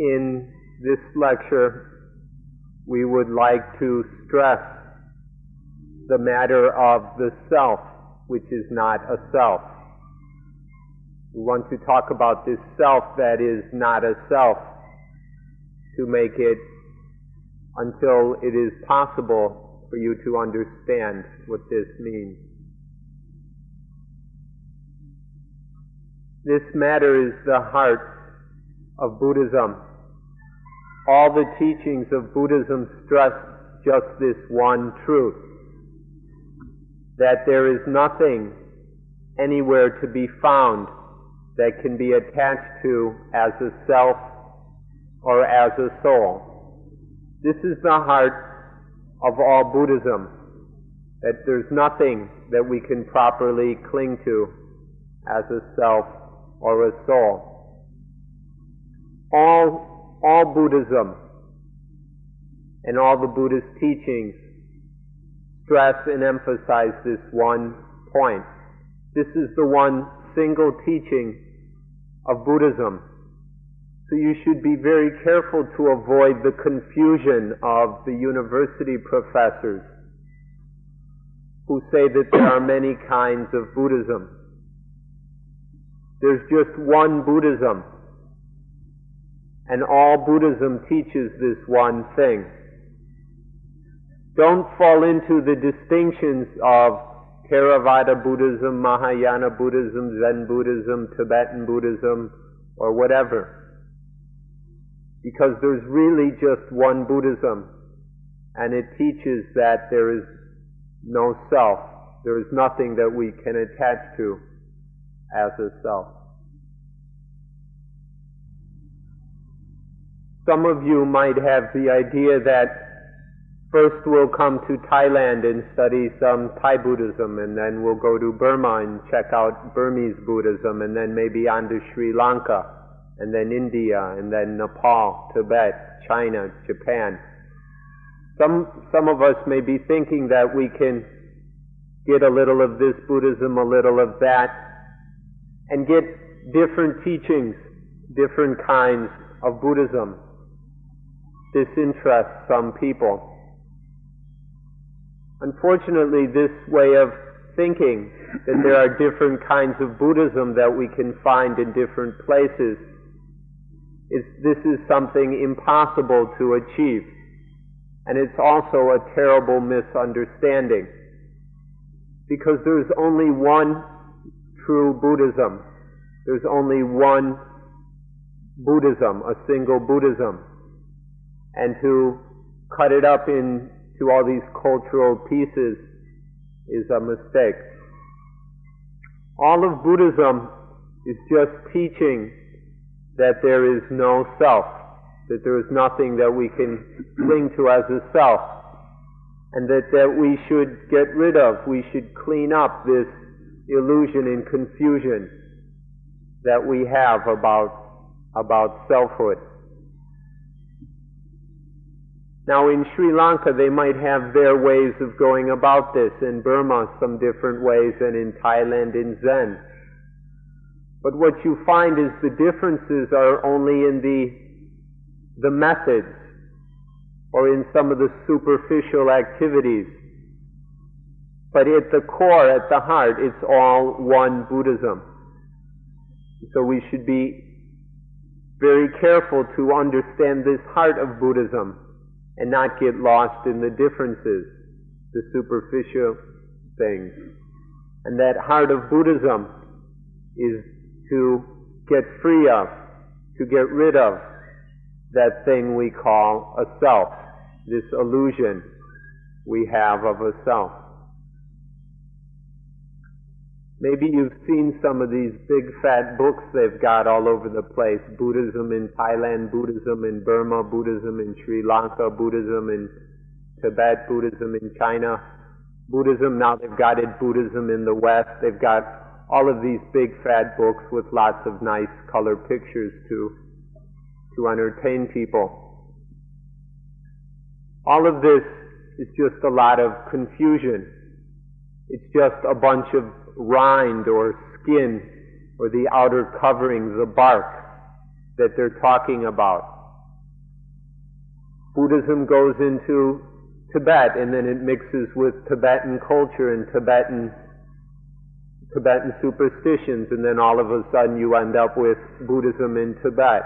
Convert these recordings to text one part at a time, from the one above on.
In this lecture, we would like to stress the matter of the self, which is not a self. We want to talk about this self that is not a self to make it until it is possible for you to understand what this means. This matter is the heart of Buddhism. All the teachings of Buddhism stress just this one truth that there is nothing anywhere to be found that can be attached to as a self or as a soul. This is the heart of all Buddhism, that there's nothing that we can properly cling to as a self or a soul. All, all Buddhism and all the Buddhist teachings stress and emphasize this one point. This is the one single teaching of Buddhism. So you should be very careful to avoid the confusion of the university professors who say that there are many kinds of Buddhism. There's just one Buddhism. And all Buddhism teaches this one thing. Don't fall into the distinctions of Theravada Buddhism, Mahayana Buddhism, Zen Buddhism, Tibetan Buddhism, or whatever. Because there's really just one Buddhism, and it teaches that there is no self. There is nothing that we can attach to as a self. Some of you might have the idea that first we'll come to Thailand and study some Thai Buddhism, and then we'll go to Burma and check out Burmese Buddhism, and then maybe on to Sri Lanka, and then India, and then Nepal, Tibet, China, Japan. Some, some of us may be thinking that we can get a little of this Buddhism, a little of that, and get different teachings, different kinds of Buddhism. This interests some people. Unfortunately, this way of thinking that there are different kinds of Buddhism that we can find in different places, is, this is something impossible to achieve. And it's also a terrible misunderstanding. Because there's only one true Buddhism. There's only one Buddhism, a single Buddhism. And to cut it up into all these cultural pieces is a mistake. All of Buddhism is just teaching that there is no self, that there is nothing that we can cling to as a self, and that, that we should get rid of, we should clean up this illusion and confusion that we have about, about selfhood. Now in Sri Lanka they might have their ways of going about this, in Burma some different ways, and in Thailand in Zen. But what you find is the differences are only in the, the methods, or in some of the superficial activities. But at the core, at the heart, it's all one Buddhism. So we should be very careful to understand this heart of Buddhism and not get lost in the differences, the superficial things. And that heart of Buddhism is to get free of, to get rid of that thing we call a self, this illusion we have of a self. Maybe you've seen some of these big fat books they've got all over the place. Buddhism in Thailand, Buddhism in Burma, Buddhism in Sri Lanka, Buddhism in Tibet, Buddhism in China. Buddhism, now they've got it, Buddhism in the West. They've got all of these big fat books with lots of nice color pictures to, to entertain people. All of this is just a lot of confusion. It's just a bunch of rind or skin or the outer covering, the bark that they're talking about. Buddhism goes into Tibet and then it mixes with Tibetan culture and Tibetan Tibetan superstitions and then all of a sudden you end up with Buddhism in Tibet.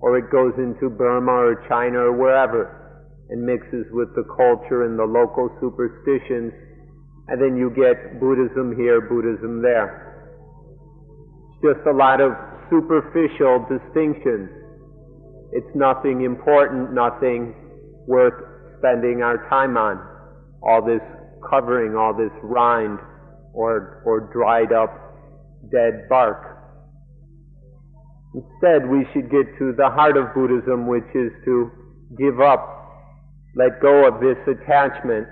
Or it goes into Burma or China or wherever and mixes with the culture and the local superstitions and then you get Buddhism here, Buddhism there. It's just a lot of superficial distinctions. It's nothing important, nothing worth spending our time on. All this covering, all this rind, or, or dried up dead bark. Instead, we should get to the heart of Buddhism, which is to give up, let go of this attachment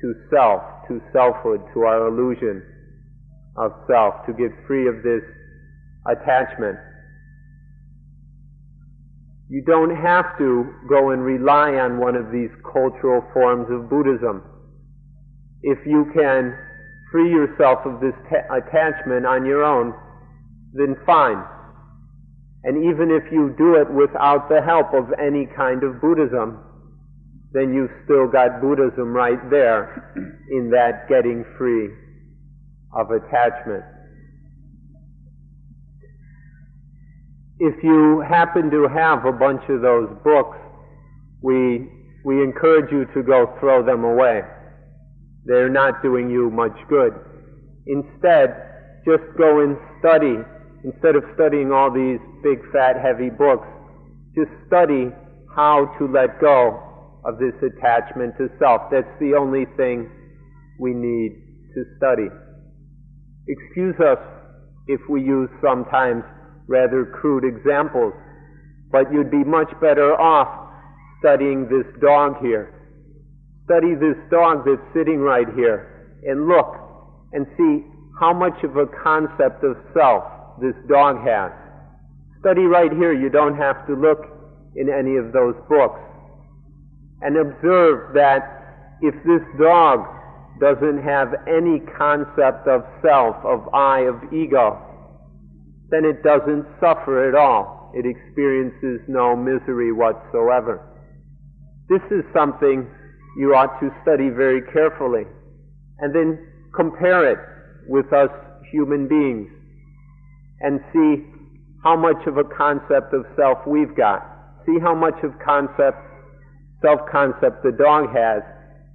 to self, to selfhood, to our illusion of self, to get free of this attachment. You don't have to go and rely on one of these cultural forms of Buddhism. If you can free yourself of this ta- attachment on your own, then fine. And even if you do it without the help of any kind of Buddhism, then you've still got Buddhism right there in that getting free of attachment. If you happen to have a bunch of those books, we, we encourage you to go throw them away. They're not doing you much good. Instead, just go and study. Instead of studying all these big, fat, heavy books, just study how to let go of this attachment to self. That's the only thing we need to study. Excuse us if we use sometimes rather crude examples, but you'd be much better off studying this dog here study this dog that's sitting right here and look and see how much of a concept of self this dog has. Study right here. You don't have to look in any of those books. And observe that if this dog doesn't have any concept of self, of I, of ego, then it doesn't suffer at all. It experiences no misery whatsoever. This is something you ought to study very carefully and then compare it with us human beings and see how much of a concept of self we've got. See how much of concept, self-concept the dog has,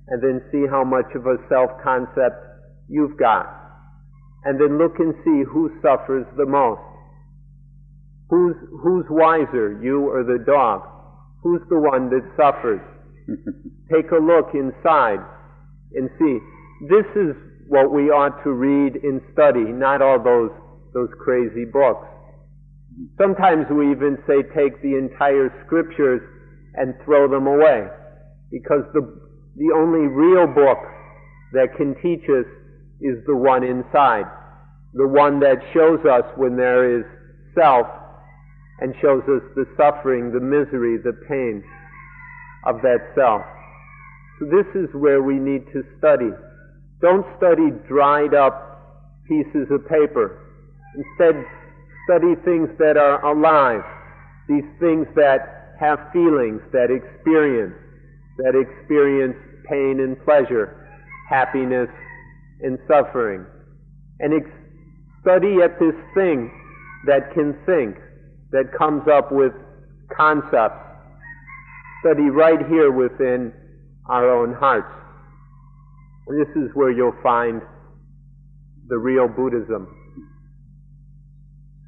and then see how much of a self-concept you've got. And then look and see who suffers the most. Who's, who's wiser, you or the dog? Who's the one that suffers? Take a look inside and see. This is what we ought to read and study, not all those, those crazy books. Sometimes we even say take the entire scriptures and throw them away. Because the, the only real book that can teach us is the one inside. The one that shows us when there is self and shows us the suffering, the misery, the pain of that self. So this is where we need to study. Don't study dried up pieces of paper. Instead, study things that are alive. These things that have feelings, that experience, that experience pain and pleasure, happiness and suffering. And ex- study at this thing that can think, that comes up with concepts, study right here within our own hearts. And this is where you'll find the real Buddhism.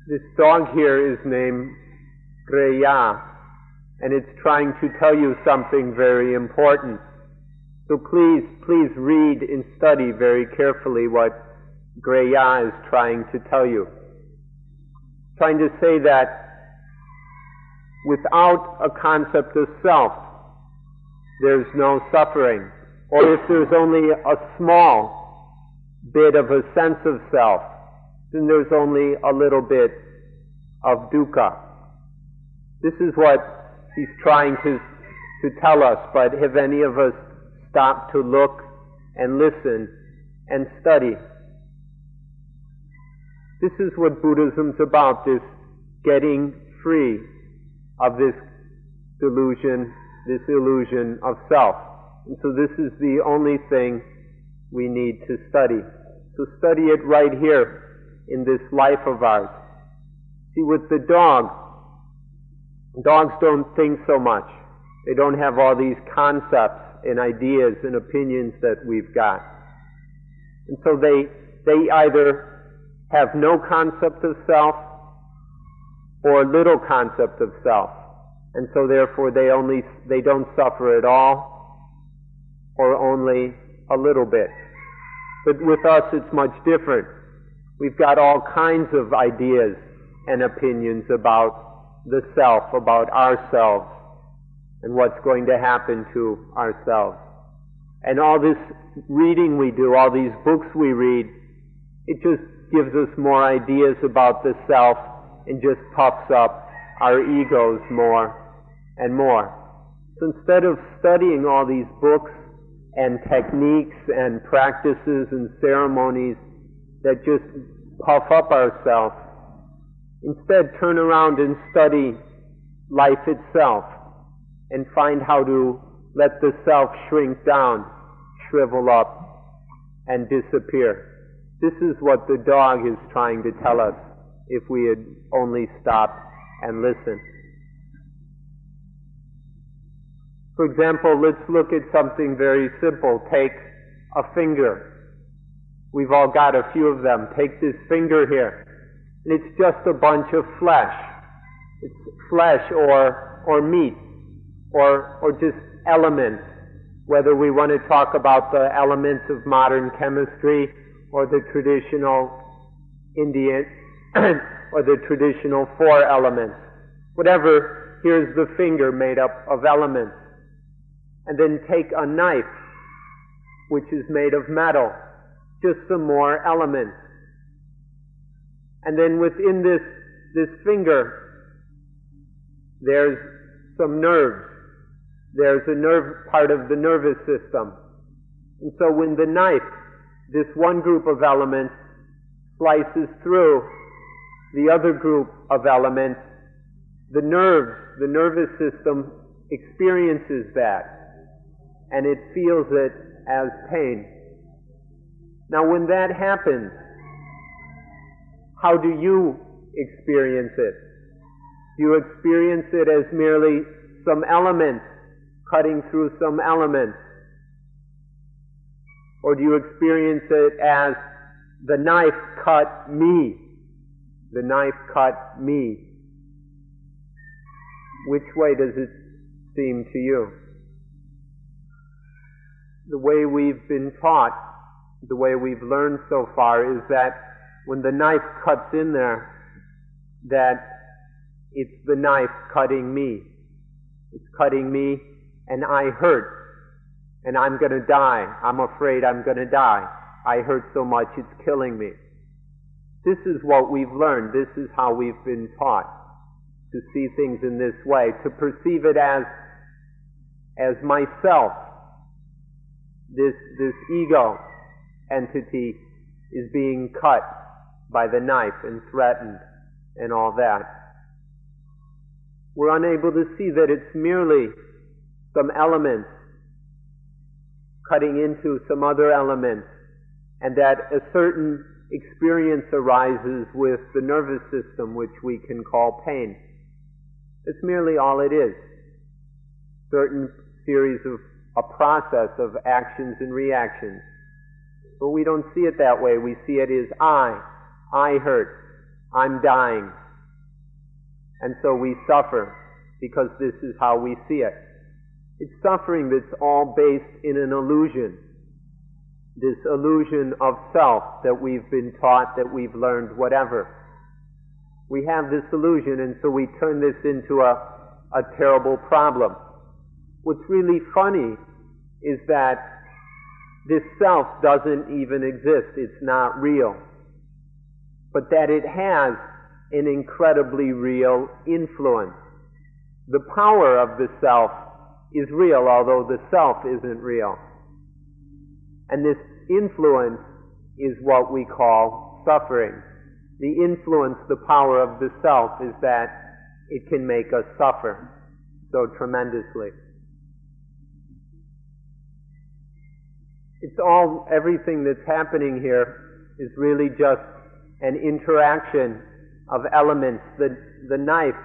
This dog here is named Greya, and it's trying to tell you something very important. So please, please read and study very carefully what Greya is trying to tell you. Trying to say that without a concept of self, there's no suffering. Or if there's only a small bit of a sense of self, then there's only a little bit of dukkha. This is what he's trying to, to tell us, but have any of us stopped to look and listen and study? This is what Buddhism's about, this getting free of this delusion this illusion of self. And so this is the only thing we need to study. So study it right here in this life of ours. See, with the dog, dogs don't think so much. They don't have all these concepts and ideas and opinions that we've got. And so they, they either have no concept of self or little concept of self. And so therefore they only, they don't suffer at all or only a little bit. But with us it's much different. We've got all kinds of ideas and opinions about the self, about ourselves, and what's going to happen to ourselves. And all this reading we do, all these books we read, it just gives us more ideas about the self and just puffs up our egos more and more. So instead of studying all these books and techniques and practices and ceremonies that just puff up ourselves, instead turn around and study life itself and find how to let the self shrink down, shrivel up, and disappear. This is what the dog is trying to tell us if we had only stopped and listened. For example, let's look at something very simple. Take a finger. We've all got a few of them. Take this finger here. And it's just a bunch of flesh. It's flesh or, or meat or, or just elements, whether we want to talk about the elements of modern chemistry or the traditional Indian or the traditional four elements. Whatever, here's the finger made up of elements. And then take a knife, which is made of metal, just some more elements. And then within this, this finger, there's some nerves. There's a nerve, part of the nervous system. And so when the knife, this one group of elements, slices through the other group of elements, the nerves, the nervous system experiences that and it feels it as pain. Now when that happens, how do you experience it? Do you experience it as merely some elements cutting through some elements? Or do you experience it as the knife cut me? The knife cut me. Which way does it seem to you? The way we've been taught, the way we've learned so far is that when the knife cuts in there, that it's the knife cutting me. It's cutting me and I hurt. And I'm gonna die. I'm afraid I'm gonna die. I hurt so much it's killing me. This is what we've learned. This is how we've been taught to see things in this way, to perceive it as, as myself. This, this ego entity is being cut by the knife and threatened and all that. We're unable to see that it's merely some elements cutting into some other elements and that a certain experience arises with the nervous system which we can call pain. It's merely all it is. Certain series of a process of actions and reactions. But we don't see it that way. We see it as I. I hurt. I'm dying. And so we suffer because this is how we see it. It's suffering that's all based in an illusion. This illusion of self that we've been taught, that we've learned, whatever. We have this illusion and so we turn this into a, a terrible problem. What's really funny is that this self doesn't even exist. It's not real but that it has an incredibly real influence. The power of the self is real, although the self isn't real. And this influence is what we call suffering. The influence, the power of the self is that it can make us suffer so tremendously. It's all, everything that's happening here is really just an interaction of elements. The, the knife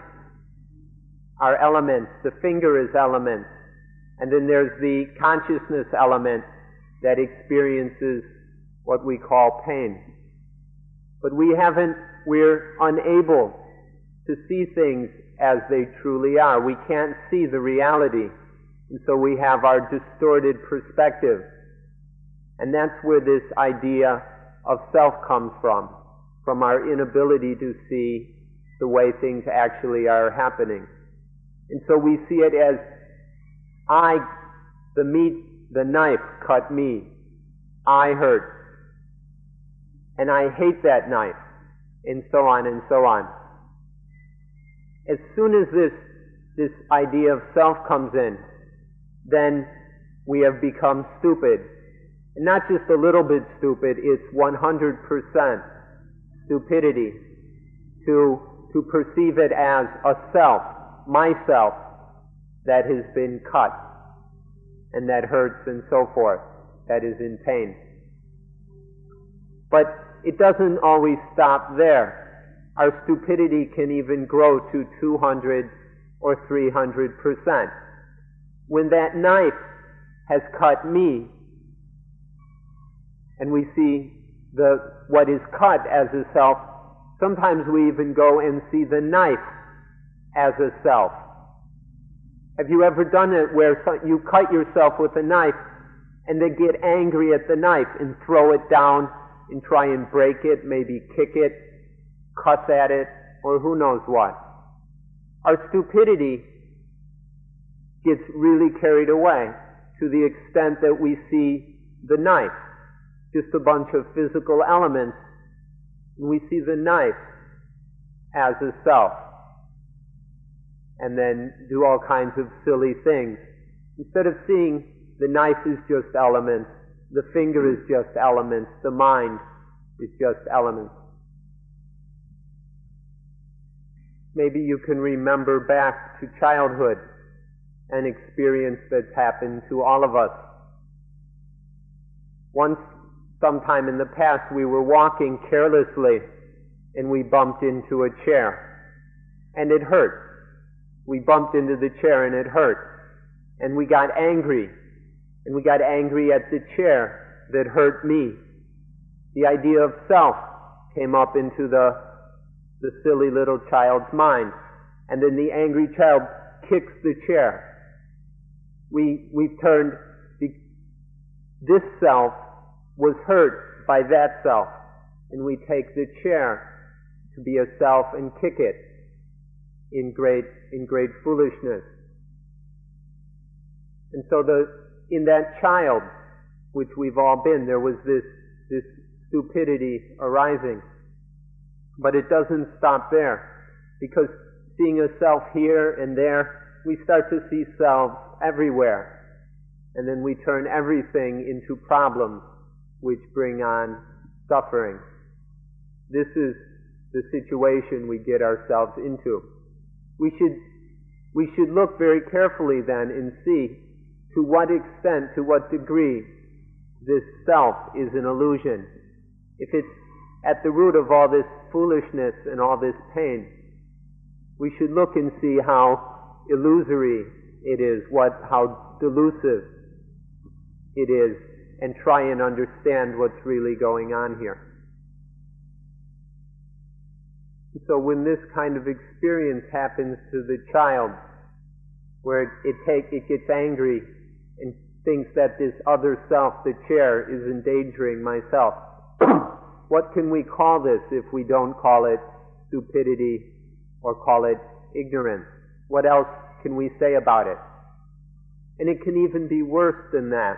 are elements, the finger is elements, and then there's the consciousness element that experiences what we call pain. But we haven't, we're unable to see things as they truly are. We can't see the reality. And so we have our distorted perspective. And that's where this idea of self comes from, from our inability to see the way things actually are happening. And so we see it as I, the meat, the knife cut me. I hurt. And I hate that knife. And so on and so on. As soon as this, this idea of self comes in, then we have become stupid. And not just a little bit stupid, it's 100% stupidity to, to perceive it as a self, myself, that has been cut and that hurts and so forth, that is in pain. But it doesn't always stop there. Our stupidity can even grow to 200 or 300 percent. When that knife has cut me, and we see the, what is cut as a self, sometimes we even go and see the knife as a self. Have you ever done it where you cut yourself with a knife and then get angry at the knife and throw it down and try and break it, maybe kick it, cuss at it, or who knows what? Our stupidity gets really carried away to the extent that we see the knife just a bunch of physical elements, and we see the knife as a self, and then do all kinds of silly things. Instead of seeing the knife is just elements, the finger is just elements, the mind is just elements. Maybe you can remember back to childhood an experience that's happened to all of us. Once sometime in the past we were walking carelessly and we bumped into a chair and it hurt. We bumped into the chair and it hurt. And we got angry. And we got angry at the chair that hurt me. The idea of self came up into the, the silly little child's mind. And then the angry child kicks the chair. We, we turned, the, this self was hurt by that self. And we take the chair to be a self and kick it in great, in great foolishness. And so the, in that child, which we've all been, there was this, this stupidity arising. But it doesn't stop there. Because seeing a self here and there, we start to see selves everywhere. And then we turn everything into problems which bring on suffering. This is the situation we get ourselves into. We should, we should look very carefully then and see to what extent, to what degree this self is an illusion. If it's at the root of all this foolishness and all this pain, we should look and see how illusory it is, what, how delusive it is and try and understand what's really going on here. So when this kind of experience happens to the child, where it, it take it gets angry and thinks that this other self, the chair, is endangering myself. what can we call this if we don't call it stupidity or call it ignorance? What else can we say about it? And it can even be worse than that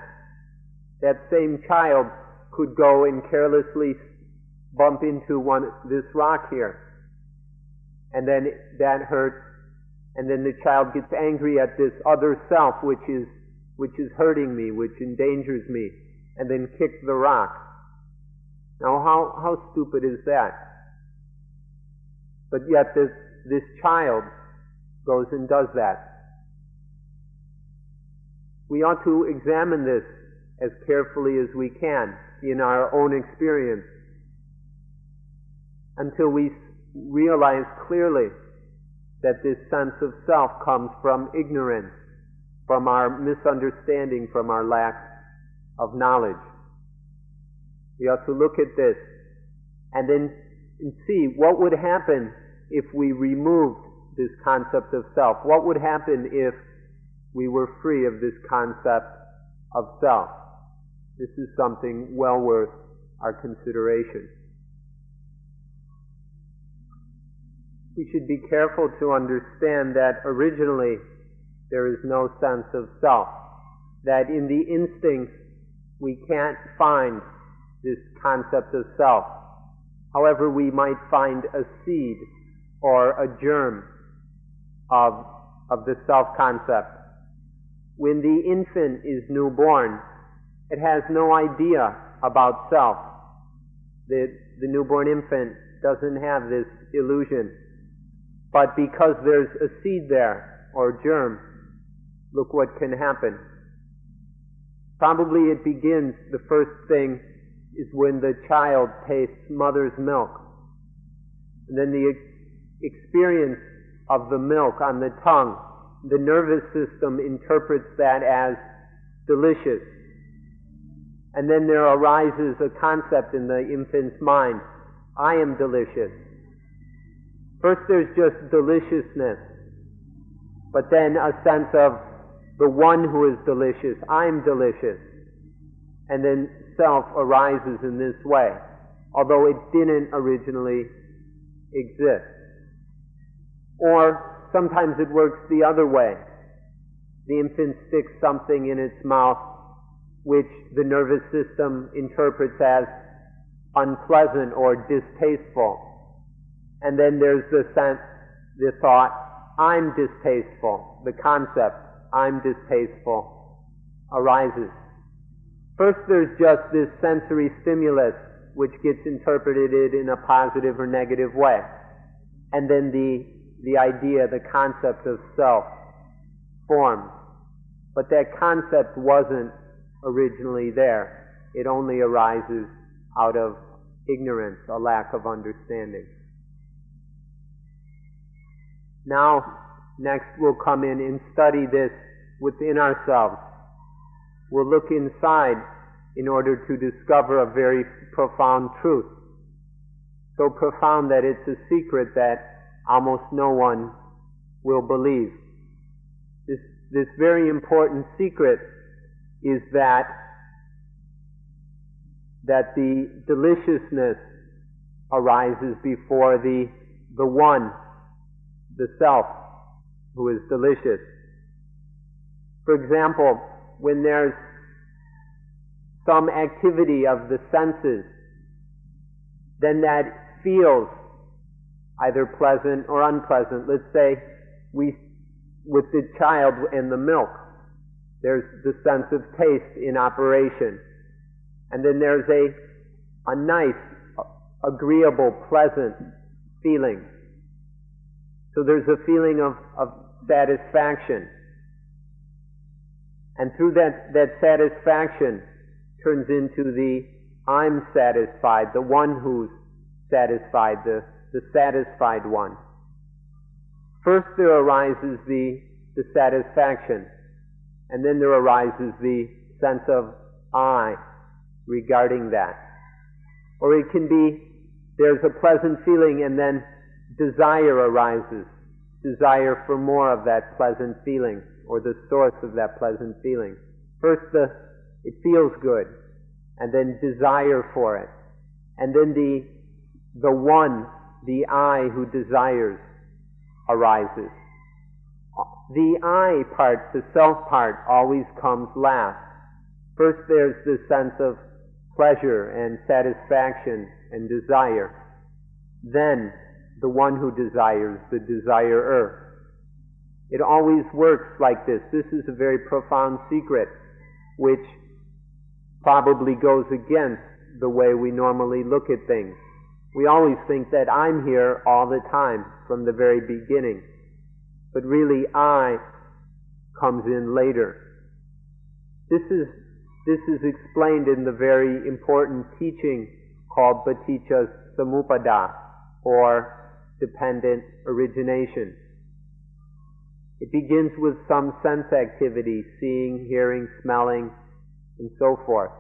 that same child could go and carelessly bump into one this rock here, and then that hurts, and then the child gets angry at this other self which is which is hurting me, which endangers me, and then kicks the rock. Now, how how stupid is that? But yet this this child goes and does that. We ought to examine this as carefully as we can in our own experience until we realize clearly that this sense of self comes from ignorance, from our misunderstanding, from our lack of knowledge. We ought to look at this and then see what would happen if we removed this concept of self. What would happen if we were free of this concept of self? This is something well worth our consideration. We should be careful to understand that originally there is no sense of self. That in the instincts we can't find this concept of self. However, we might find a seed or a germ of, of the self concept. When the infant is newborn, it has no idea about self. The, the newborn infant doesn't have this illusion. But because there's a seed there, or germ, look what can happen. Probably it begins, the first thing is when the child tastes mother's milk. And then the experience of the milk on the tongue, the nervous system interprets that as delicious. And then there arises a concept in the infant's mind I am delicious. First, there's just deliciousness, but then a sense of the one who is delicious. I'm delicious. And then self arises in this way, although it didn't originally exist. Or sometimes it works the other way. The infant sticks something in its mouth which the nervous system interprets as unpleasant or distasteful. And then there's the sense, the thought, I'm distasteful. The concept, I'm distasteful, arises. First, there's just this sensory stimulus which gets interpreted in a positive or negative way. And then the, the idea, the concept of self forms. But that concept wasn't originally there. It only arises out of ignorance, a lack of understanding. Now, next we'll come in and study this within ourselves We'll look inside in order to discover a very profound truth. So profound that it's a secret that almost no one will believe. This, this very important secret is that that the deliciousness arises before the the one, the self, who is delicious. For example, when there's some activity of the senses, then that feels either pleasant or unpleasant. Let's say we, with the child and the milk, there's the sense of taste in operation. And then there's a, a nice, agreeable, pleasant feeling. So there's a feeling of, of satisfaction. And through that, that satisfaction turns into the I'm satisfied, the one who's satisfied, the, the satisfied one. First there arises the, the satisfaction, and then there arises the sense of I regarding that. Or it can be there's a pleasant feeling and then desire arises, desire for more of that pleasant feeling or the source of that pleasant feeling. First, the, it feels good, and then desire for it, and then the, the one, the I who desires, arises. The I part, the self part, always comes last. First, there's the sense of pleasure and satisfaction and desire. Then, the one who desires, the desirer. It always works like this. This is a very profound secret, which probably goes against the way we normally look at things. We always think that I'm here all the time from the very beginning. But really, I comes in later. This is, This is explained in the very important teaching called Paticca Samuppada, or dependent origination. It begins with some sense activity, seeing, hearing, smelling, and so forth.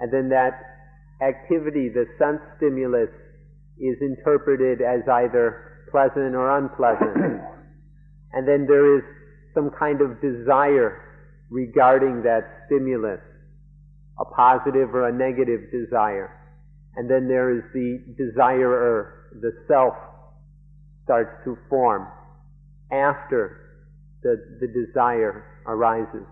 And then that activity, the sense stimulus, is interpreted as either pleasant or unpleasant. And then there is some kind of desire regarding that stimulus, a positive or a negative desire. And then there is the desirer, the self starts to form after the, the desire arises.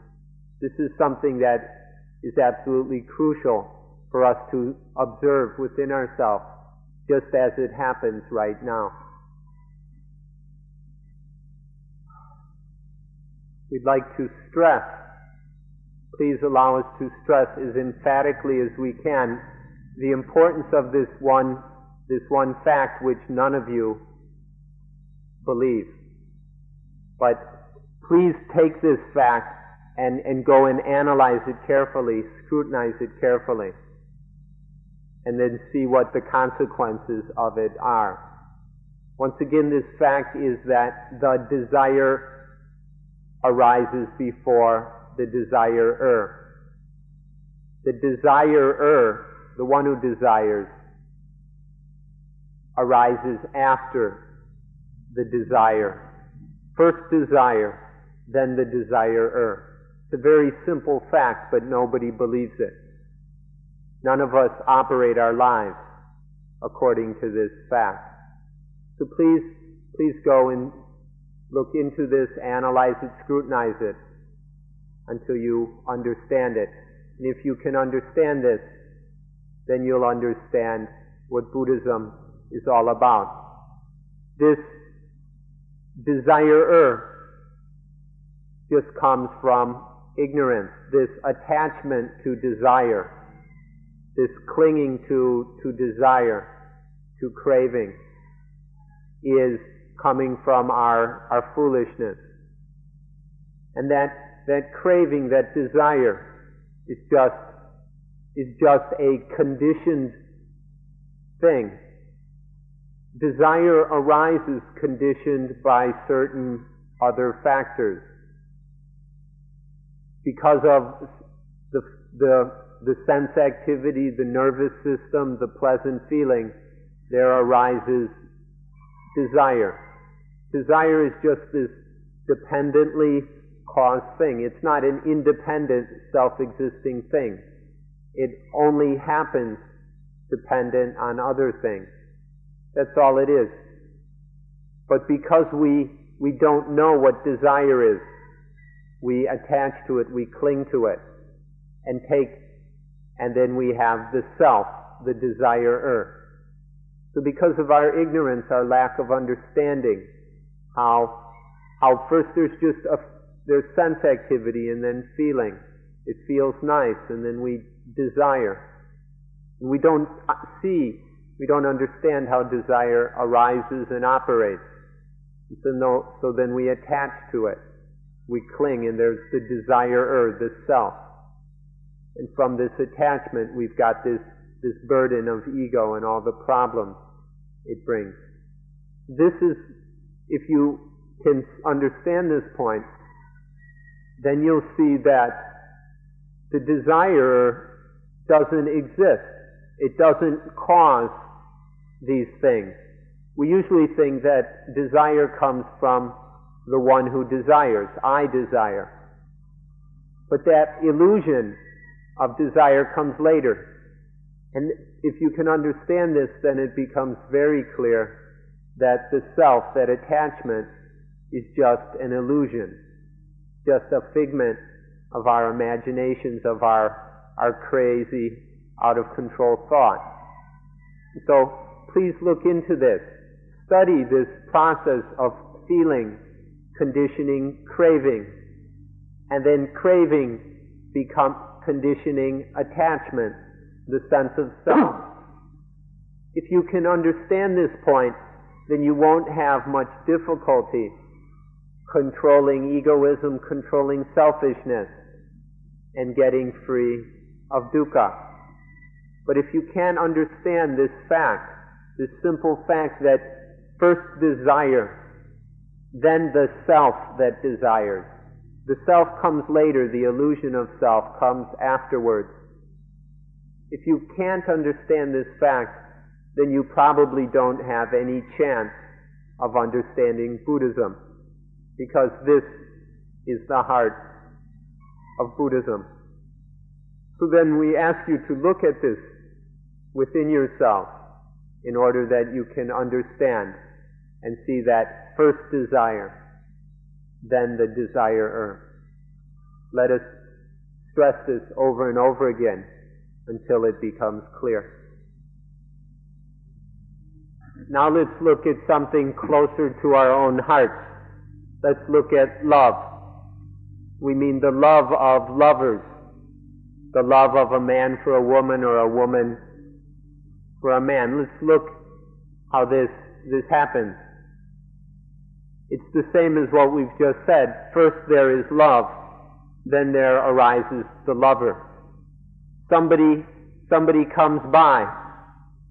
This is something that is absolutely crucial for us to observe within ourselves, just as it happens right now. We'd like to stress, please allow us to stress as emphatically as we can the importance of this one, this one fact which none of you believe. But please take this fact and, and go and analyze it carefully, scrutinize it carefully, and then see what the consequences of it are. Once again, this fact is that the desire arises before the desirer. The desirer the one who desires, arises after the desire. First desire, then the desirer. It's a very simple fact, but nobody believes it. None of us operate our lives according to this fact. So please, please go and look into this, analyze it, scrutinize it until you understand it. And if you can understand this, then you'll understand what Buddhism is all about. This desirer just comes from ignorance, this attachment to desire, this clinging to, to desire, to craving, is coming from our, our foolishness. And that, that craving, that desire, is just is just a conditioned thing. Desire arises conditioned by certain other factors. Because of the, the, the sense activity, the nervous system, the pleasant feeling, there arises desire. Desire is just this dependently caused thing. It's not an independent, self-existing thing. It only happens dependent on other things. That's all it is. But because we, we don't know what desire is, we attach to it, we cling to it, and take, and then we have the self, the desirer. So because of our ignorance, our lack of understanding, how, how first there's just a, there's sense activity and then feeling. It feels nice and then we desire. And we don't see, we don't understand how desire arises and operates. So, no, so then we attach to it. We cling, and there's the desirer, the self. And from this attachment, we've got this, this burden of ego and all the problems it brings. This is, if you can understand this point, then you'll see that the desire doesn't exist. It doesn't cause these things. We usually think that desire comes from the one who desires. I desire. But that illusion of desire comes later. And if you can understand this, then it becomes very clear that the self, that attachment, is just an illusion, just a figment of our imaginations, of our our crazy, out of control thought. So please look into this. Study this process of feeling, conditioning, craving, and then craving become conditioning attachment, the sense of self. If you can understand this point, then you won't have much difficulty controlling egoism, controlling selfishness, and getting free of dukkha. But if you can't understand this fact, this simple fact that first desire, then the self that desires. The self comes later, the illusion of self comes afterwards. If you can't understand this fact, then you probably don't have any chance of understanding Buddhism, because this is the heart of Buddhism. So then we ask you to look at this within yourself in order that you can understand and see that first desire, then the desirer. Let us stress this over and over again until it becomes clear. Now let's look at something closer to our own hearts. Let's look at love. We mean the love of lovers, the love of a man for a woman or a woman for a man. Let's look how this, this happens. It's the same as what we've just said. First there is love, then there arises the lover. Somebody, somebody comes by,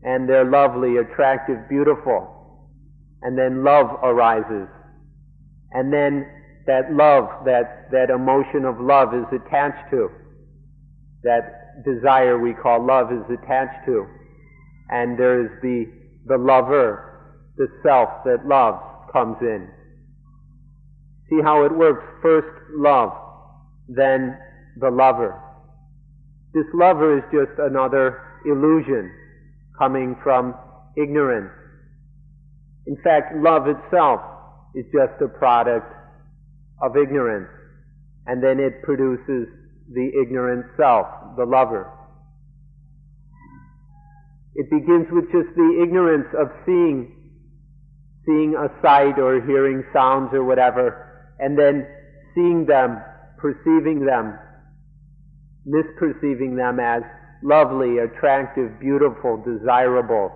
and they're lovely, attractive, beautiful, and then love arises. And then that love, that, that emotion of love is attached to. That desire we call love is attached to and there is the, the lover, the self that loves comes in. See how it works. First love, then the lover. This lover is just another illusion coming from ignorance. In fact, love itself is just a product of ignorance. And then it produces the ignorant self, the lover. It begins with just the ignorance of seeing, seeing a sight or hearing sounds or whatever, and then seeing them, perceiving them, misperceiving them as lovely, attractive, beautiful, desirable,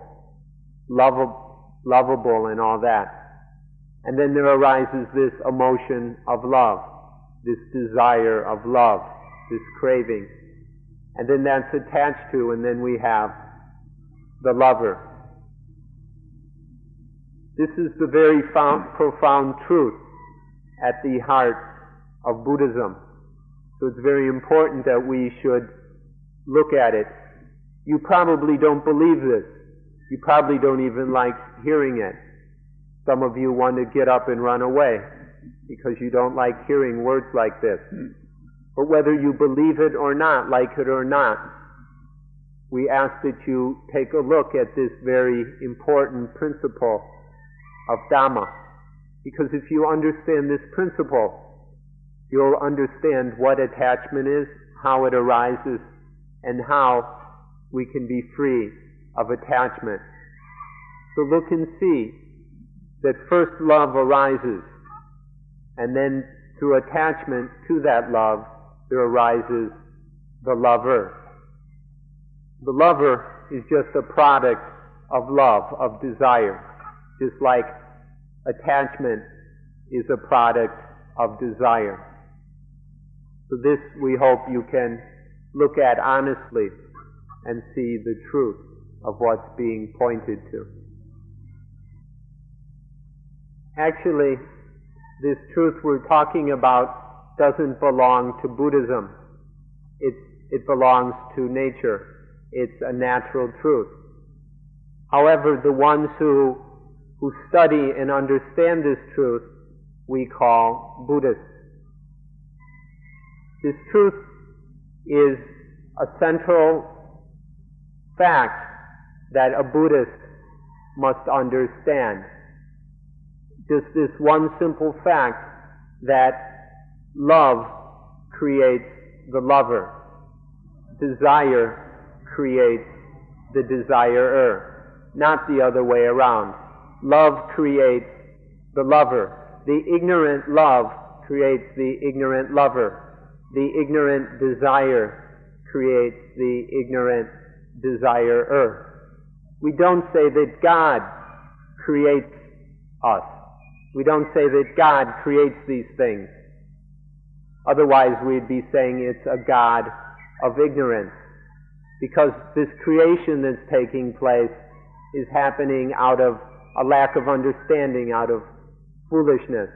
lovable, lovable and all that. And then there arises this emotion of love, this desire of love, this craving. And then that's attached to, and then we have the lover. This is the very found, profound truth at the heart of Buddhism. So it's very important that we should look at it. You probably don't believe this. You probably don't even like hearing it. Some of you want to get up and run away because you don't like hearing words like this. But whether you believe it or not, like it or not, we ask that you take a look at this very important principle of Dhamma. Because if you understand this principle, you'll understand what attachment is, how it arises, and how we can be free of attachment. So look and see that first love arises, and then through attachment to that love, there arises the lover. The lover is just a product of love, of desire, just like attachment is a product of desire. So this we hope you can look at honestly and see the truth of what's being pointed to. Actually, this truth we're talking about doesn't belong to Buddhism. It, it belongs to nature. It's a natural truth. However, the ones who, who study and understand this truth, we call Buddhists. This truth is a central fact that a Buddhist must understand. Just this one simple fact that love creates the lover. Desire creates the desirer, not the other way around. Love creates the lover. The ignorant love creates the ignorant lover. The ignorant desire creates the ignorant desirer. We don't say that God creates us. We don't say that God creates these things. Otherwise, we'd be saying it's a God of ignorance. Because this creation that's taking place is happening out of a lack of understanding, out of foolishness.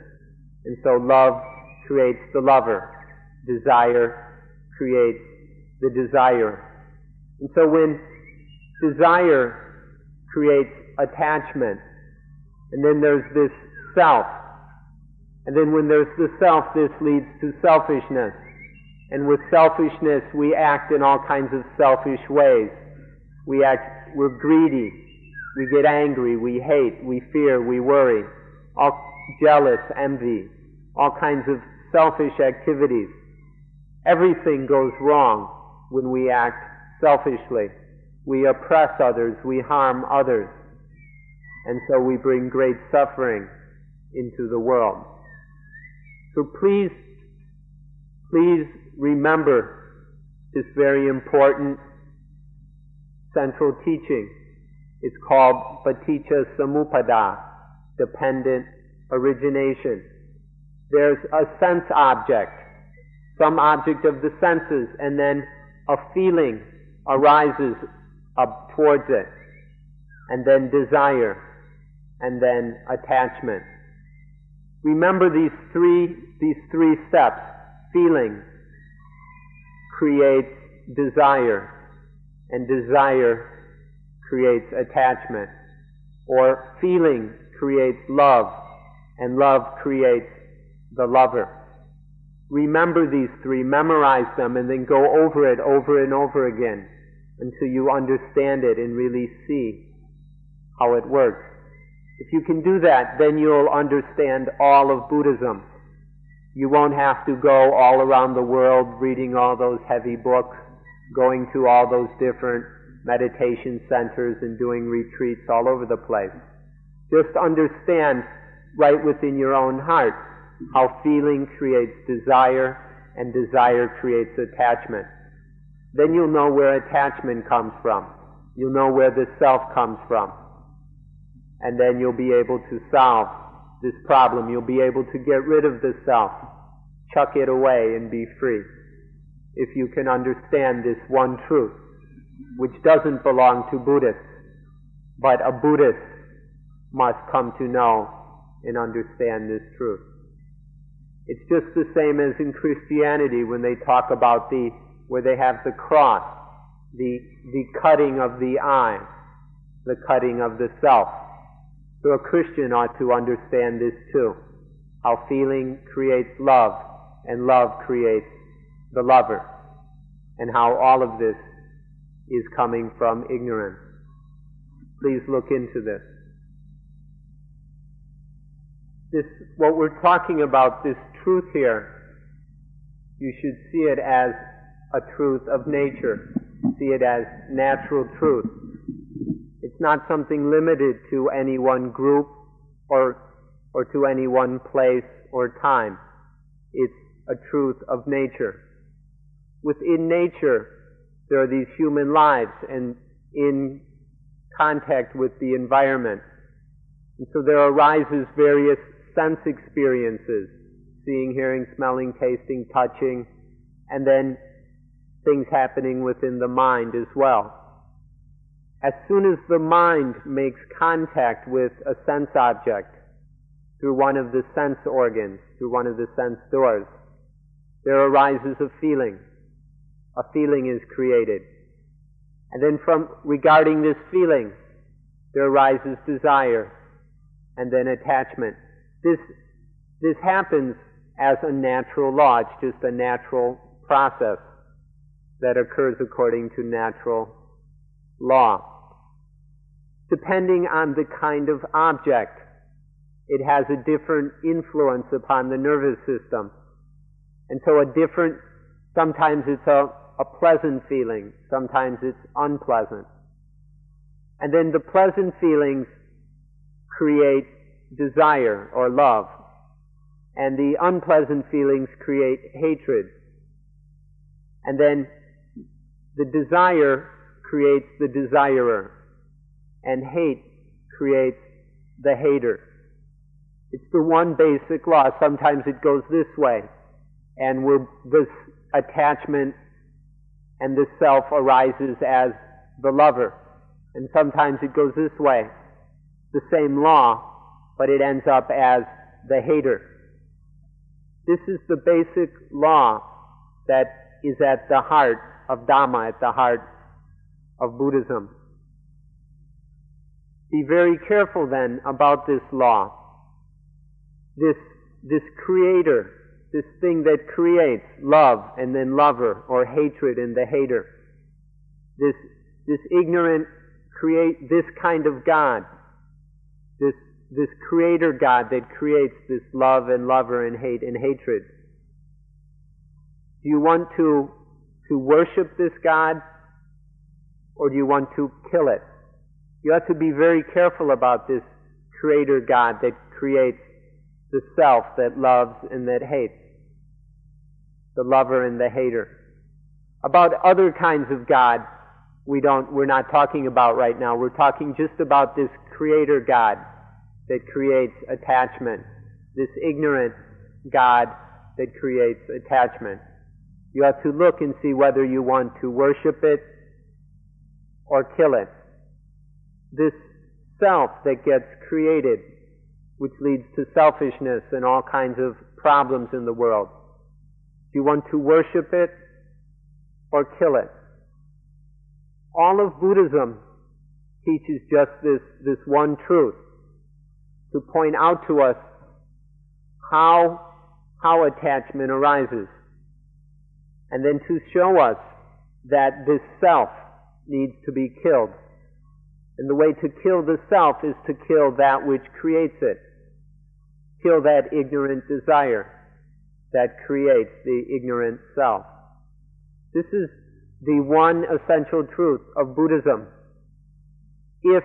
And so love creates the lover. Desire creates the desire. And so when desire creates attachment, and then there's this self, and then when there's the self, this leads to selfishness. And with selfishness, we act in all kinds of selfish ways. We act, we're greedy. We get angry. We hate. We fear. We worry. All jealous, envy. All kinds of selfish activities. Everything goes wrong when we act selfishly. We oppress others. We harm others. And so we bring great suffering into the world. So please, please remember this very important central teaching. It's called Paticca Samuppada, dependent origination. There's a sense object, some object of the senses, and then a feeling arises up towards it, and then desire, and then attachment. Remember these three, these three steps. Feeling creates desire, and desire creates attachment. Or feeling creates love, and love creates the lover. Remember these three, memorize them, and then go over it over and over again until you understand it and really see how it works. If you can do that, then you'll understand all of Buddhism. You won't have to go all around the world reading all those heavy books, going to all those different meditation centers and doing retreats all over the place. Just understand right within your own heart how feeling creates desire and desire creates attachment. Then you'll know where attachment comes from. You'll know where the self comes from and then you'll be able to solve this problem. You'll be able to get rid of the self, chuck it away, and be free. If you can understand this one truth, which doesn't belong to Buddhists, but a Buddhist must come to know and understand this truth. It's just the same as in Christianity when they talk about the, where they have the cross, the, the cutting of the I, the cutting of the self. So a Christian ought to understand this too. How feeling creates love, and love creates the lover. And how all of this is coming from ignorance. Please look into this. This, what we're talking about, this truth here, you should see it as a truth of nature. See it as natural truth. It's not something limited to any one group or, or to any one place or time. It's a truth of nature. Within nature, there are these human lives and in contact with the environment. And so there arises various sense experiences, seeing, hearing, smelling, tasting, touching, and then things happening within the mind as well. As soon as the mind makes contact with a sense object through one of the sense organs, through one of the sense doors, there arises a feeling. A feeling is created. And then from regarding this feeling, there arises desire and then attachment. This, this happens as a natural law. It's just a natural process that occurs according to natural law. Depending on the kind of object, it has a different influence upon the nervous system. And so a different, sometimes it's a, a pleasant feeling, sometimes it's unpleasant. And then the pleasant feelings create desire or love. And the unpleasant feelings create hatred. And then the desire creates the desirer, and hate creates the hater. It's the one basic law. Sometimes it goes this way, and this attachment and the self arises as the lover. And sometimes it goes this way. The same law, but it ends up as the hater. This is the basic law that is at the heart of Dhamma, at the heart of Buddhism. Be very careful then about this law. This, this creator, this thing that creates love and then lover, or hatred and the hater. This, this ignorant create, this kind of God. This, this creator God that creates this love and lover and hate and hatred. Do you want to, to worship this God? Or do you want to kill it? You have to be very careful about this creator God that creates the self that loves and that hates, the lover and the hater. About other kinds of God, we don't, we're not talking about right now. We're talking just about this creator God that creates attachment, this ignorant God that creates attachment. You have to look and see whether you want to worship it or kill it. This self that gets created which leads to selfishness and all kinds of problems in the world. Do you want to worship it or kill it? All of Buddhism teaches just this, this one truth to point out to us how, how attachment arises and then to show us that this self needs to be killed. And the way to kill the self is to kill that which creates it kill that ignorant desire that creates the ignorant self. This is the one essential truth of Buddhism. If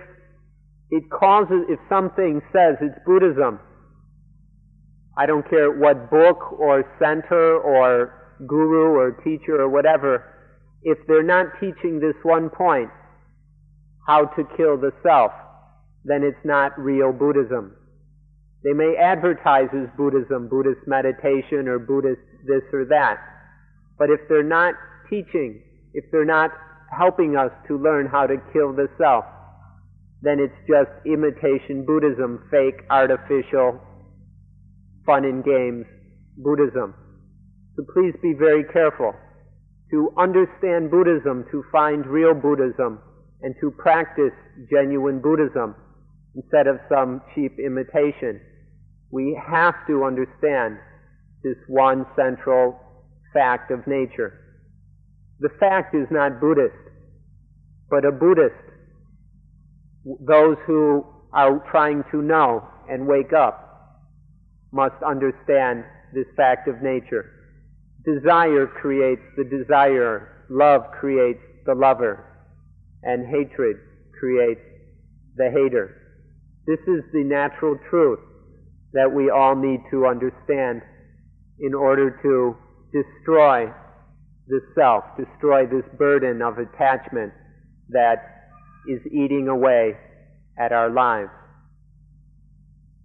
it causes, if something says it's Buddhism, I don't care what book or center or guru or teacher or whatever, if they're not teaching this one point, how to kill the self, then it's not real Buddhism. They may advertise as Buddhism, Buddhist meditation, or Buddhist this or that. But if they're not teaching, if they're not helping us to learn how to kill the self, then it's just imitation Buddhism, fake, artificial, fun and games Buddhism. So please be very careful. To understand Buddhism, to find real Buddhism, and to practice genuine Buddhism instead of some cheap imitation we have to understand this one central fact of nature. The fact is not Buddhist, but a Buddhist, those who are trying to know and wake up must understand this fact of nature. Desire creates the desire, love creates the lover, and hatred creates the hater. This is the natural truth that we all need to understand in order to destroy the self, destroy this burden of attachment that is eating away at our lives.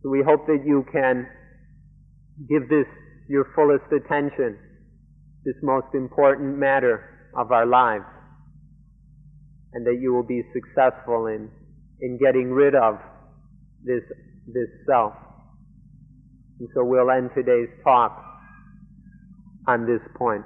So we hope that you can give this your fullest attention, this most important matter of our lives, and that you will be successful in, in getting rid of this, this self. And so we'll end today's talk on this point.